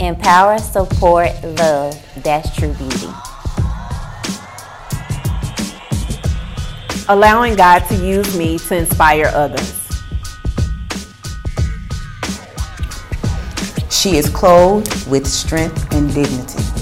Empower, support, love. That's true beauty. Allowing God to use me to inspire others. She is clothed with strength and dignity.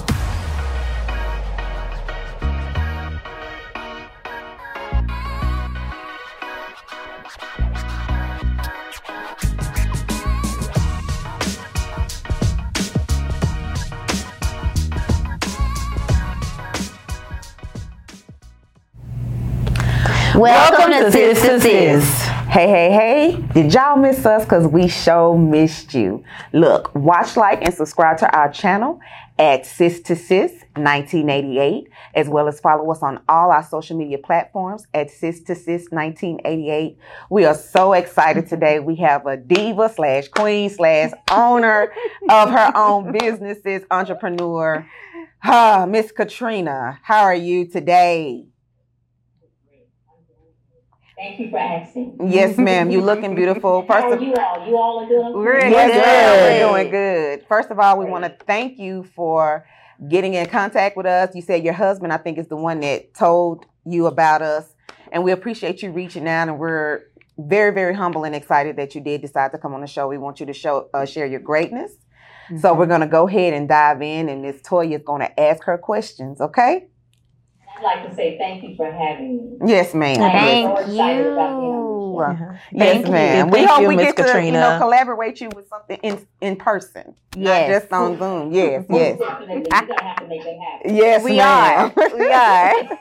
Welcome, to Sis to Sis. Hey, hey, hey. Did y'all miss us? Because we sure missed you. Look, watch, like, and subscribe to our channel at Sis to Sis 1988, as well as follow us on all our social media platforms at Sis to Sis 1988. We are so excited today. We have a diva slash queen slash owner of her own businesses, entrepreneur, ah, Miss Katrina. How are you today? Thank you for asking. Yes, ma'am. You looking beautiful. How First are of you all? You all are doing We're? Yes. Good. We're doing good. First of all, we want to thank you for getting in contact with us. You said your husband, I think, is the one that told you about us, and we appreciate you reaching out. And we're very, very humble and excited that you did decide to come on the show. We want you to show uh, share your greatness. So we're gonna go ahead and dive in, and Miss Toya is gonna ask her questions. Okay? I'd like to say thank you for having me. Yes, ma'am. Thank so excited about being on you. Uh-huh. Yes, Thank you. ma'am. We Thank hope you, we Miss get to you know collaborate you with something in in person, not just on Zoom. Yes, yes. Definitely. You're going to have to make that happen. Yes, We ma'am. are. We are.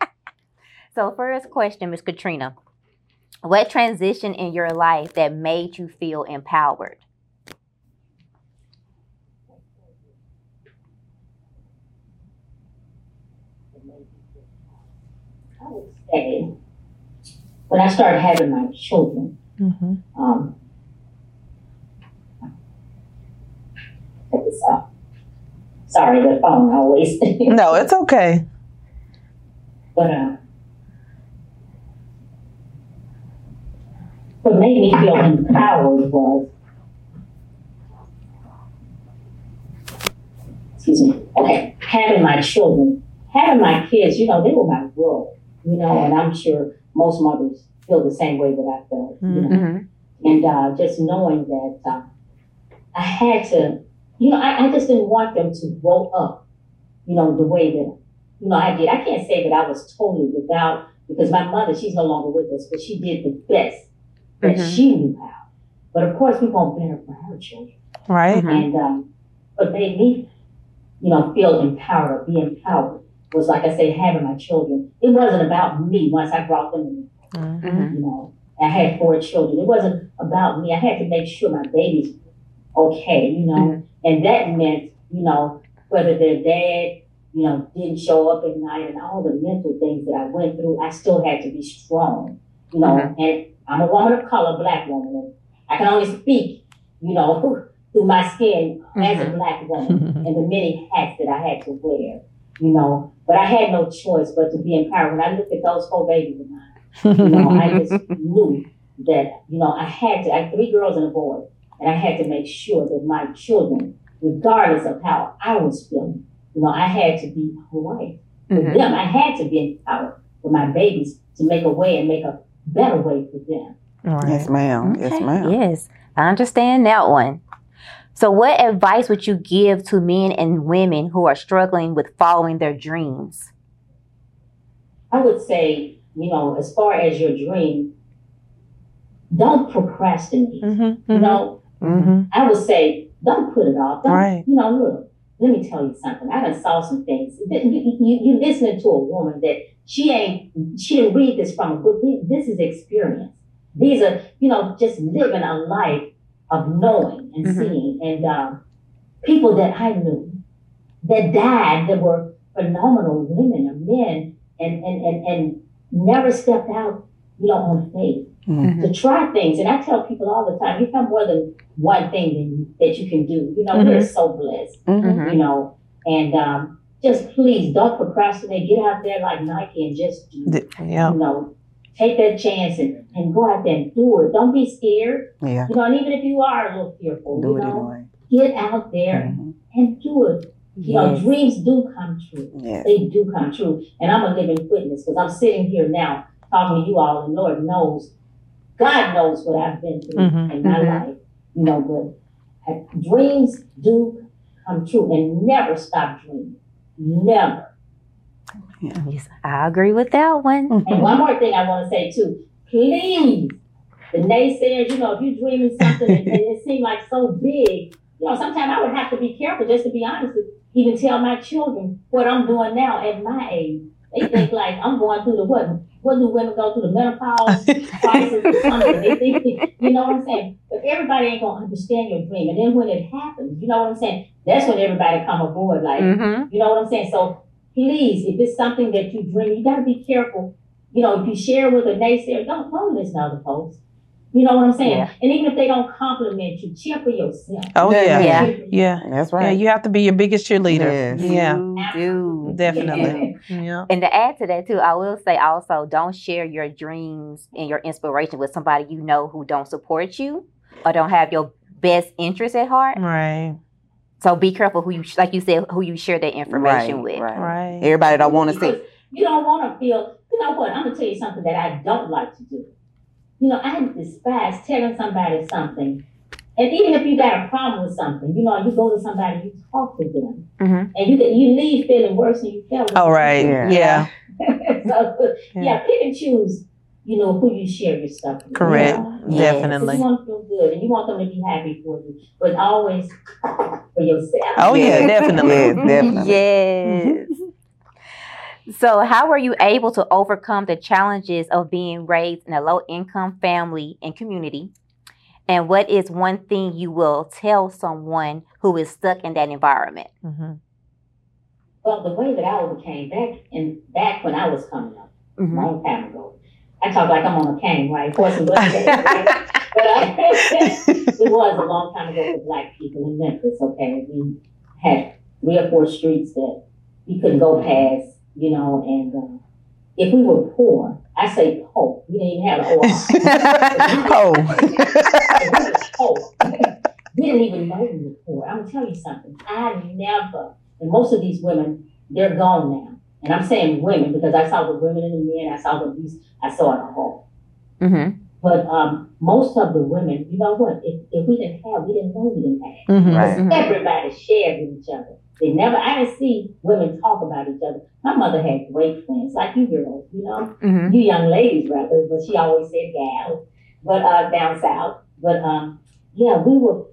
so, first question, Miss Katrina. What transition in your life that made you feel empowered? I would say when I started having my children, Mm-hmm. um, check this out. Sorry, the phone always. No, it's okay. But uh, what made me feel empowered was, excuse me, okay, having my children, having my kids, you know, they were my world, you know, and I'm sure most mothers feel the same way that I felt, you know. And uh, just knowing that uh, I had to, you know, I, I just didn't want them to grow up, you know, the way that, you know, I did. I can't say that I was totally without, because my mother, she's no longer with us, but she did the best that Mhm. she knew how. But of course, we want better for her children. Right? And um, what made me, you know, feel empowered be empowered was, like I say, having my children. It wasn't about me once I brought them in Mhm. Mhm. you know, I had four children. It wasn't about me. I had to make sure my babies okay, you know, Mhm. and that meant, you know, whether their dad, you know, didn't show up at night and all the mental things that I went through, I still had to be strong, you know, Mhm. and I'm a woman of color, black woman, and I can only speak, you know, through my skin as a Mhm. black woman and the many hats that I had to wear, you know, but I had no choice but to be empowered. When I looked at those four babies of mine, you know, I just knew that, you know, I had to, I had three girls and a boy, and I had to make sure that my children, regardless of how I was feeling, you know, I had to be a wife for Mhm. them. I had to be empowered for my babies to make a way and make a better way for them. Yes, ma'am. Yes, ma'am. Yes, I understand that one. So, what advice would you give to men and women who are struggling with following their dreams? I would say, you know, as far as your dream, don't procrastinate. Mm-hmm. You know, Mm-hmm. I would say, don't put it off. Don't, Right. You know, look, let me tell you something. I done saw some things. You, you, you listening to a woman that she ain't, she didn't read this from a book. This is experience. These are, you know, just living a life of knowing and Mhm. seeing. And um, people that I knew that died that were phenomenal women or men and, and, and, and never stepped out, you know, on faith Mhm. to try things. And I tell people all the time, you have more than one thing than, that you can do. You know, we're so blessed, Mhm. you know, and um, just please don't procrastinate. Get out there like Nike and just do, Yeah. you know, take that chance and, and go out there and do it. Don't be scared. Yeah. You know, and even if you are a little fearful, Do you it know, anyway. get out there Mhm. and do it. You know, dreams do come true. Yes. They do come true. And I'm a living witness because I'm sitting here now talking to you all, and Lord knows, God knows what I've been through Mhm. in my Mhm. life. You know, but dreams do come true and never stop dreaming. Never. Yes, I agree with that one. And one more thing I want to say too, please, the naysayers, you know, if you're dreaming something and, it seems like so big, you know, sometimes I would have to be careful just to be honest, to even tell my children what I'm doing now at my age. They think like I'm going through the what? What do women go through the menopause crisis or something? They think, you know what I'm saying? But everybody ain't gonna understand your dream. And then when it happens, you know what I'm saying? That's when everybody come aboard. Like, Mm-hmm. you know what I'm saying? So please, if it's something that you dream, you gotta be careful. You know, if you share with a naysayer, don't don't listen to other folks. You know what I'm saying? Yeah. And even if they don't compliment you, cheer for yourself. Oh yeah. Yeah. Yeah. Yeah. That's right. you have to be your biggest cheerleader. Yes. Yeah. You do. Definitely. Yeah. And to add to that too, I will say also don't share your dreams and your inspiration with somebody you know who don't support you or don't have your best interest at heart. Right. So be careful who you, like you said, who you share that information right, with. Right. Right. Everybody don't want to see. You don't want to feel, you know what? I'm going to tell you something that I don't like to do. You know, I despise telling somebody something. And even if you got a problem with something, you know, you go to somebody, you talk to them, Mhm. and you you leave feeling worse than you felt. All right. Yeah. Yeah. so, Yeah. yeah, pick and choose, you know, who you share your stuff with. Correct. Yeah. Yes. Definitely. You want to feel good and you want them to be happy for you, but always for yourself. Oh yeah, definitely. Yes, definitely. Yes. so, how were you able to overcome the challenges of being raised in a low income family and community? And what is one thing you will tell someone who is stuck in that environment? hmm Well, the way that I overcame back in back when I was coming up, a Mhm. long time ago. I talk like I'm on a cane, right? Horse and buggy, right? But uh, it was a long time ago for black people in Memphis, okay? We had three or four streets that we couldn't go past, you know, and uh, if we were poor, I say poor, we didn't even have an oh. poor. we didn't even know we were poor. I'm gonna tell you something. I never, and most of these women, they're gone now. And I'm saying women because I saw the women and the men, I saw the abuse, I saw it all. Mm-hmm. But um, most of the women, you know what? If, if we didn't have, we didn't know we didn't have. Mhm. Right. Mhm. Everybody shared with each other. They never, I didn't see women talk about each other. My mother had great friends, like you girls, you know, Mm-hmm. you young ladies rather, but she always said gals, but uh, down south. But um, yeah, we were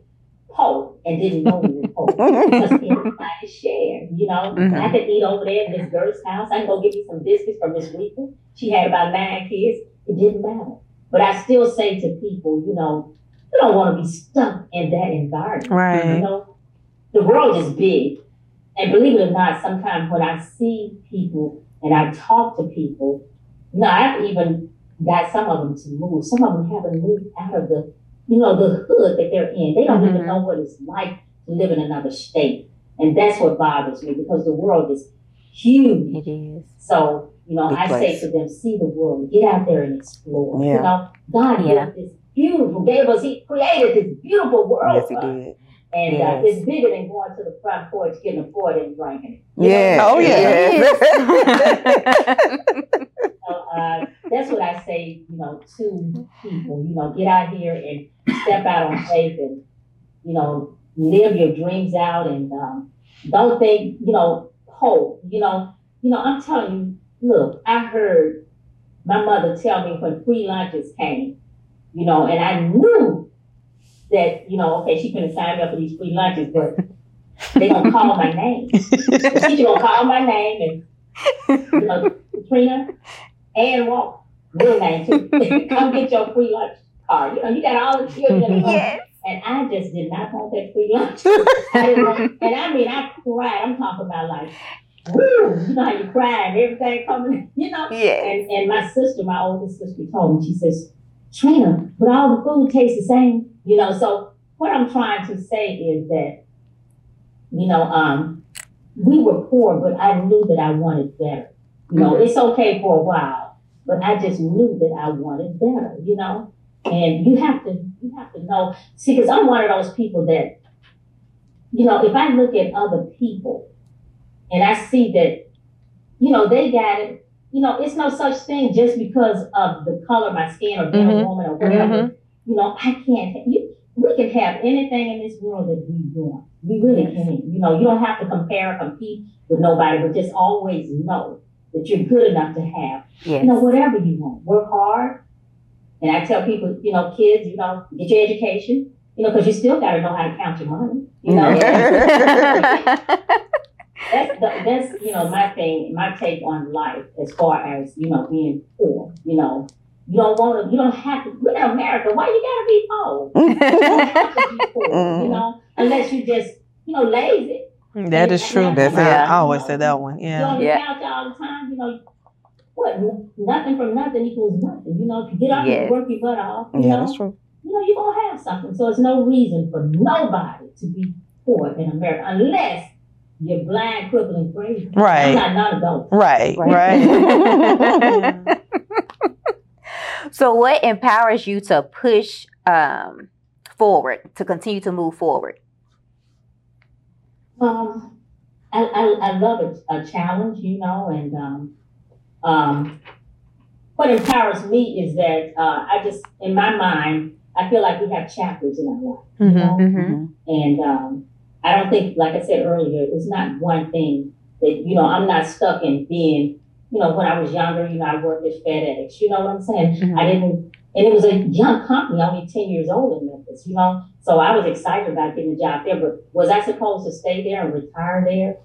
poor and didn't know we were poor because everybody shared. You know, Mhm. I could eat over there at Miss Gert's house. I can go get me some biscuits from Miss Rita. She had about nine kids. It didn't matter. But I still say to people, you know, you don't want to be stuck in that environment. Right. You know, the world is big. And believe it or not, sometimes when I see people and I talk to people, you know, I've even got some of them to move. Some of them haven't moved out of the, you know, the hood that they're in. They don't even Mhm. know what it's like to live in another state. And that's what bothers me because the world is huge. It is. So, you know, Big I place. say to them, see the world, get out there and explore. Yeah. You know, God Yeah. this beautiful, gave us, He created this beautiful world. Yes, he did. And uh, it's bigger than going to the front porch, getting a Ford and drinking it. You know? Yeah. Oh, yeah. So, uh, that's what I say, you know, to people. You know, get out here and step out on faith and, you know, live your dreams out and um, don't think, you know, hope. You know, you know, I'm telling you, look, I heard my mother tell me when free lunches came, you know, and I knew that, you know, okay, she couldn't sign me up for these free lunches, but they gonna call my name. Teacher gonna call my name and you know, Katrina and Walk, real name too. Come get your free lunch card. You know, you got all the children in the home. yes. And I just did not want that free lunch. I and I mean, I cried. I'm talking about like, woo, you know how you cry and everything coming, you know? Yes. And, and my sister, my oldest sister, told me, she says, Trina, but all the food tastes the same, you know. So what I'm trying to say is that, you know, um, we were poor, but I knew that I wanted better. You know, it's okay for a while, but I just knew that I wanted better, you know. And you have to, you have to know. See, because I'm one of those people that you know, if I look at other people and I see that, you know, they got it, you know, it's no such thing just because of the color of my skin or being a Mhm. woman or whatever. Mhm. You know, I can't. You, we can have anything in this world that we want. We really can. You know, you don't have to compare or compete with nobody, but just always know that you're good enough to have Yes. you know, whatever you want. Work hard. And I tell people, you know, kids, you know, get your education, you know, because you still got to know how to count your money. You know, that's, the, that's, you know, my thing, my take on life as far as, you know, being poor, you know. You don't want to, you don't have to, we're in America, why you got to be poor? You don't have to be poor, you mm-hmm. know, unless you just, you know, lazy. That is true. That's it. I always say that one. You Yeah. on the Yeah. couch all the time, you know, what, nothing from nothing equals nothing. You know, if you get up Yes. and work your butt off, you Yeah, know, that's true. you know, you're gonna have something. So it's no reason for nobody to be poor in America unless you're blind, crippled, and crazy. I'm Right. not none of. Right. Right. Right. so, what empowers you to push um, forward, to continue to move forward? Um, I, I, I love a, a challenge, you know, and um, um, what empowers me is that uh, I just, in my mind, I feel like we have chapters in our life. you Mhm. know? Mm-hmm. And um, I don't think, like I said earlier, it's not one thing that, you know, I'm not stuck in being, you know, when I was younger, you know, I worked at FedEx, you know what I'm saying? I didn't, and it was a young company, only 10 years old in Memphis, you know? So I was excited about getting a job there, but was I supposed to stay there and retire there?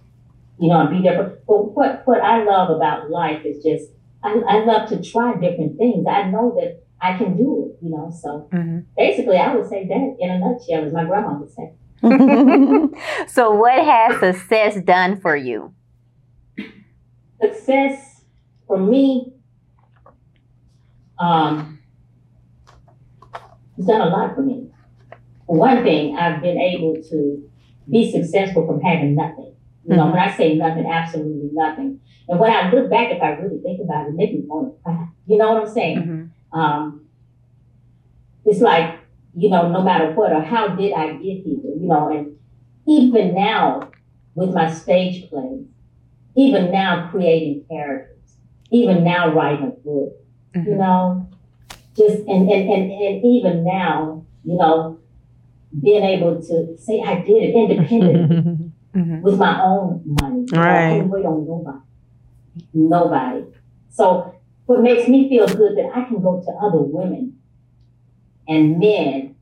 You know, and be there? But, but what, what I love about life is just, I, I love to try different things. I know that I can do it, you know? So Mm-hmm. basically, I would say that in a nutshell, as my grandma would say. so, what has success done for you? success for me um has done a lot for me. For one thing, I've been able to be successful from having nothing. You know, when I say nothing, absolutely nothing. And when I look back, if I really think about it, it makes me want to cry. You know what I'm saying? Mm-hmm. um, it's like, you know, no matter what, or how did I get here, you know, and even now with my stage play, even now creating characters, even now writing a book, you know, just, and, and, and, and even now, you know, being able to say I did it independently Mm-hmm. with my own money. I Right. couldn't wait on nobody. Nobody. So what makes me feel good that I can go to other women and men,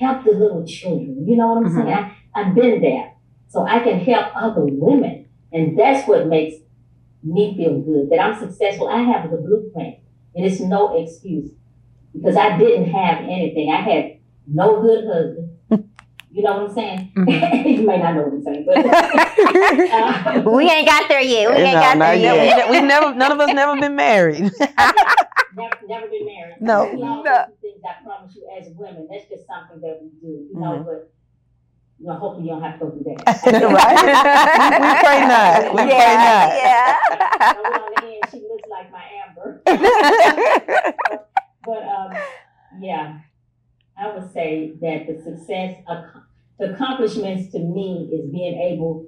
help the little children. You know what I'm Mhm. saying? I, I've been there. So I can help other women. And that's what makes me feel good, that I'm successful. I have the blueprint. And it's no excuse. Because I didn't have anything. I had no good husband. You know what I'm saying? Mhm. you may not know what I'm saying, but uh, we ain't got there yet. We ain't No, got not there Yeah, yet. we, we never, none of us never been married. never, never been married. No. No. things I promise you as women. That's just something that we do, you know. Mhm. But you know, hopefully you don't have to go through that. Right. We pray not. We pray not. yeah, So Yeah. on the end, she looks like my Amber. But um, yeah, I would say that the success, ac- the accomplishments to me is being able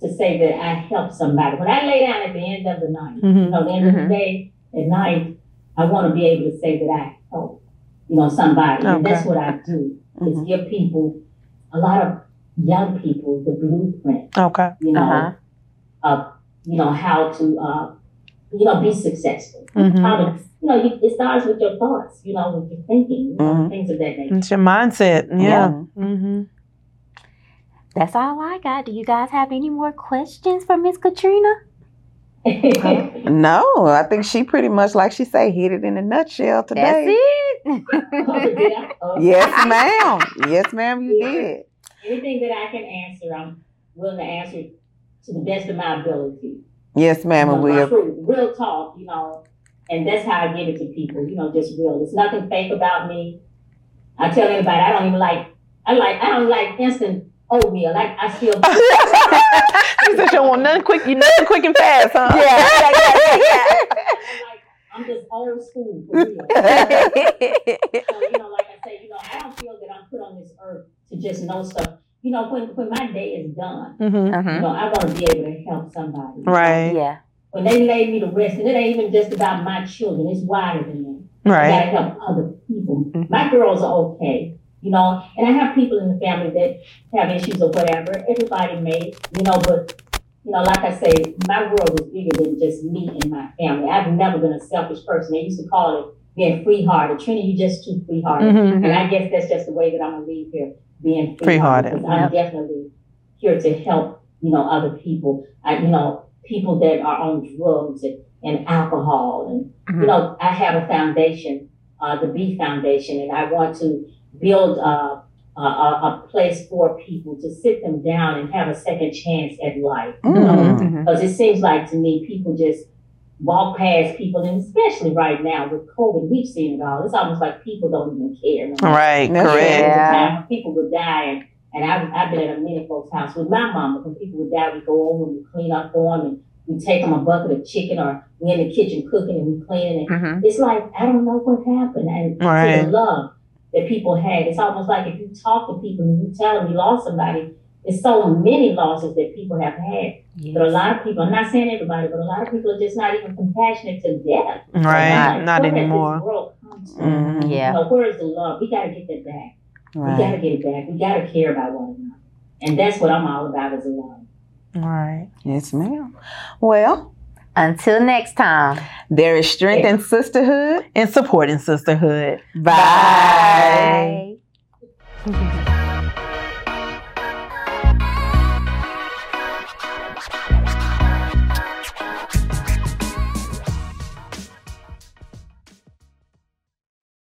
to say that I helped somebody. When I lay down at the end of the night, you Mhm. know, at the end of Mhm. the day, at night, I want to be able to say that I helped, you know, somebody. And that's what I do, is give people, a lot of young people, the blueprint, Okay. you know, Uh-huh. of, you know, how to, uh, you know, be successful. Mhm. How to, you know, you, it starts with your thoughts, you know, with your thinking, you know, Mhm. things of that nature. It's your mindset. Yeah. Mhm. Mm-hmm. That's all I got. Do you guys have any more questions for Miss Katrina? No, I think she pretty much, like she say, hit it in a nutshell That's today. It. Yes, ma'am. Yes, ma'am, you did. Anything that I can answer, I'm willing to answer to the best of my ability. Yes, ma'am, You know, we'll. real talk, you know, and that's how I give it to people, you know, just real. There's nothing fake about me. I tell anybody I don't even like. I like. I don't like instant oatmeal. Like I still. She said she don't want nothing quick, you nothing quick and fast, huh? yeah, yeah, like, I'm just old school for real. yeah, yeah. So, you know, like I say, you know, I don't feel that I'm put on this earth to just know stuff. you know, when when my day is done, hmm you Mhm. know, I want to be able to help somebody. Right. Yeah. When they lay me to rest, and it ain't even just about my children; it's wider than that. I Right. gotta help other people. Mhm. My girls are okay, you know, and I have people in the family that have issues or whatever. Everybody may, you know, but you know, like I say, my world is bigger than just me and my family. I've never been a selfish person. They used to call it being free hearted. Trini, you just too free hearted. hmm And I guess that's just the way that I'm gonna leave here, being free Free-hearted. hearted. Because I'm definitely here to help, you know, other people. I, you know, people that are on drugs and, and alcohol and Mhm. you know, I have a foundation, uh, the B Foundation, and I want to build uh, a, a, a place for people to sit them down and have a second chance at life. Mm. Mhm. Because it seems like to me, people just walk past people, and especially right now with COVID, we've seen it all. It's almost like people don't even care. no. Right. That's Correct. There was a Yeah. time people would die, and, and I've, I've been at a many folks' house with my mama. When people would die, we go over and we clean up for them, and we take them a bucket of chicken, or we in the kitchen cooking and we cleaning. And Mhm. it's like I don't know what happened, and Right. the love that people had. It's almost like if you talk to people and you tell them you lost somebody, it's so many losses that people have had. But a lot of people, I'm not saying everybody, but a lot of people are just not even compassionate to death. Right. Like, Not where has anymore. This world come from? Mhm. Yeah. You know, where is the love? We got to get that back. Right. We got to get it back. We got to care about one another. And that's what I'm all about is love. Right. Yes, ma'am. Well, Until next time. there is strength in sisterhood. And support supporting sisterhood. Bye. Bye.